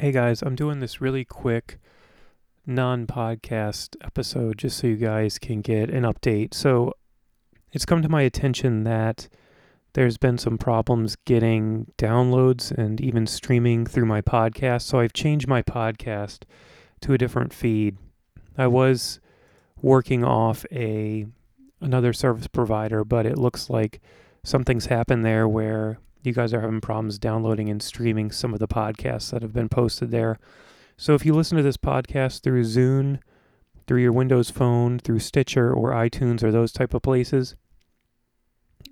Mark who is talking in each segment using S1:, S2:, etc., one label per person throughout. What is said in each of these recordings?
S1: Hey guys, I'm doing this really quick non podcast episode just so you guys can get an update. So, it's come to my attention that there's been some problems getting downloads and even streaming through my podcast. So, I've changed my podcast to a different feed. I was working off a another service provider, but it looks like something's happened there where you guys are having problems downloading and streaming some of the podcasts that have been posted there. So if you listen to this podcast through Zune, through your Windows phone, through Stitcher or iTunes or those type of places,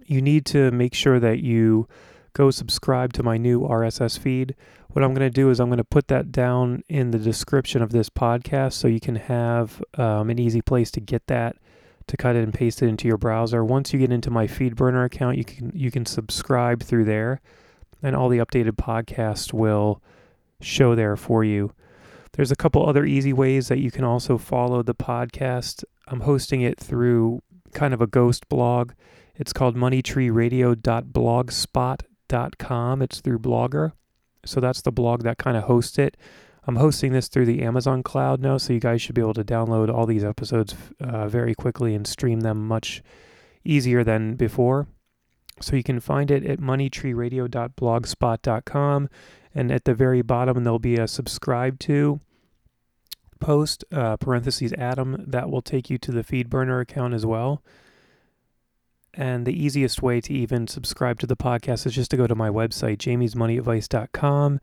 S1: you need to make sure that you go subscribe to my new RSS feed. What I'm going to do is I'm going to put that down in the description of this podcast so you can have um, an easy place to get that to cut it and paste it into your browser. Once you get into my FeedBurner account, you can you can subscribe through there, and all the updated podcasts will show there for you. There's a couple other easy ways that you can also follow the podcast. I'm hosting it through kind of a ghost blog. It's called moneytreeradio.blogspot.com. It's through Blogger. So that's the blog that kind of hosts it. I'm hosting this through the Amazon cloud now, so you guys should be able to download all these episodes uh, very quickly and stream them much easier than before. So you can find it at moneytreeradio.blogspot.com. And at the very bottom, there'll be a subscribe to post, uh, parentheses Atom, that will take you to the FeedBurner account as well. And the easiest way to even subscribe to the podcast is just to go to my website, jamiesmoneyadvice.com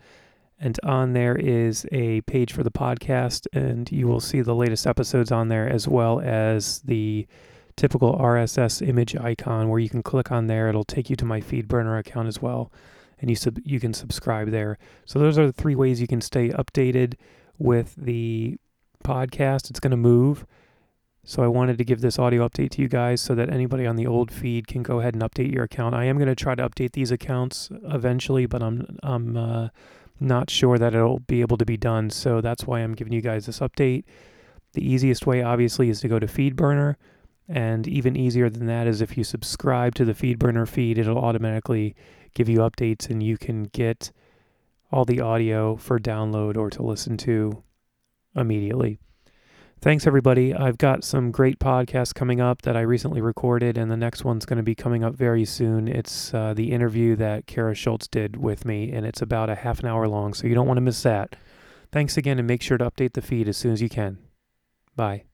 S1: and on there is a page for the podcast, and you will see the latest episodes on there as well as the typical RSS image icon where you can click on there. It'll take you to my FeedBurner account as well, and you sub- you can subscribe there. So those are the three ways you can stay updated with the podcast. It's going to move. So I wanted to give this audio update to you guys so that anybody on the old feed can go ahead and update your account. I am going to try to update these accounts eventually, but I'm I'm uh, not sure that it'll be able to be done. So that's why I'm giving you guys this update. The easiest way, obviously, is to go to FeedBurner. And even easier than that is if you subscribe to the FeedBurner feed, it'll automatically give you updates and you can get all the audio for download or to listen to immediately. Thanks, everybody. I've got some great podcasts coming up that I recently recorded, and the next one's going to be coming up very soon. It's uh, the interview that Kara Schultz did with me, and it's about a half an hour long, so you don't want to miss that. Thanks again, and make sure to update the feed as soon as you can. Bye.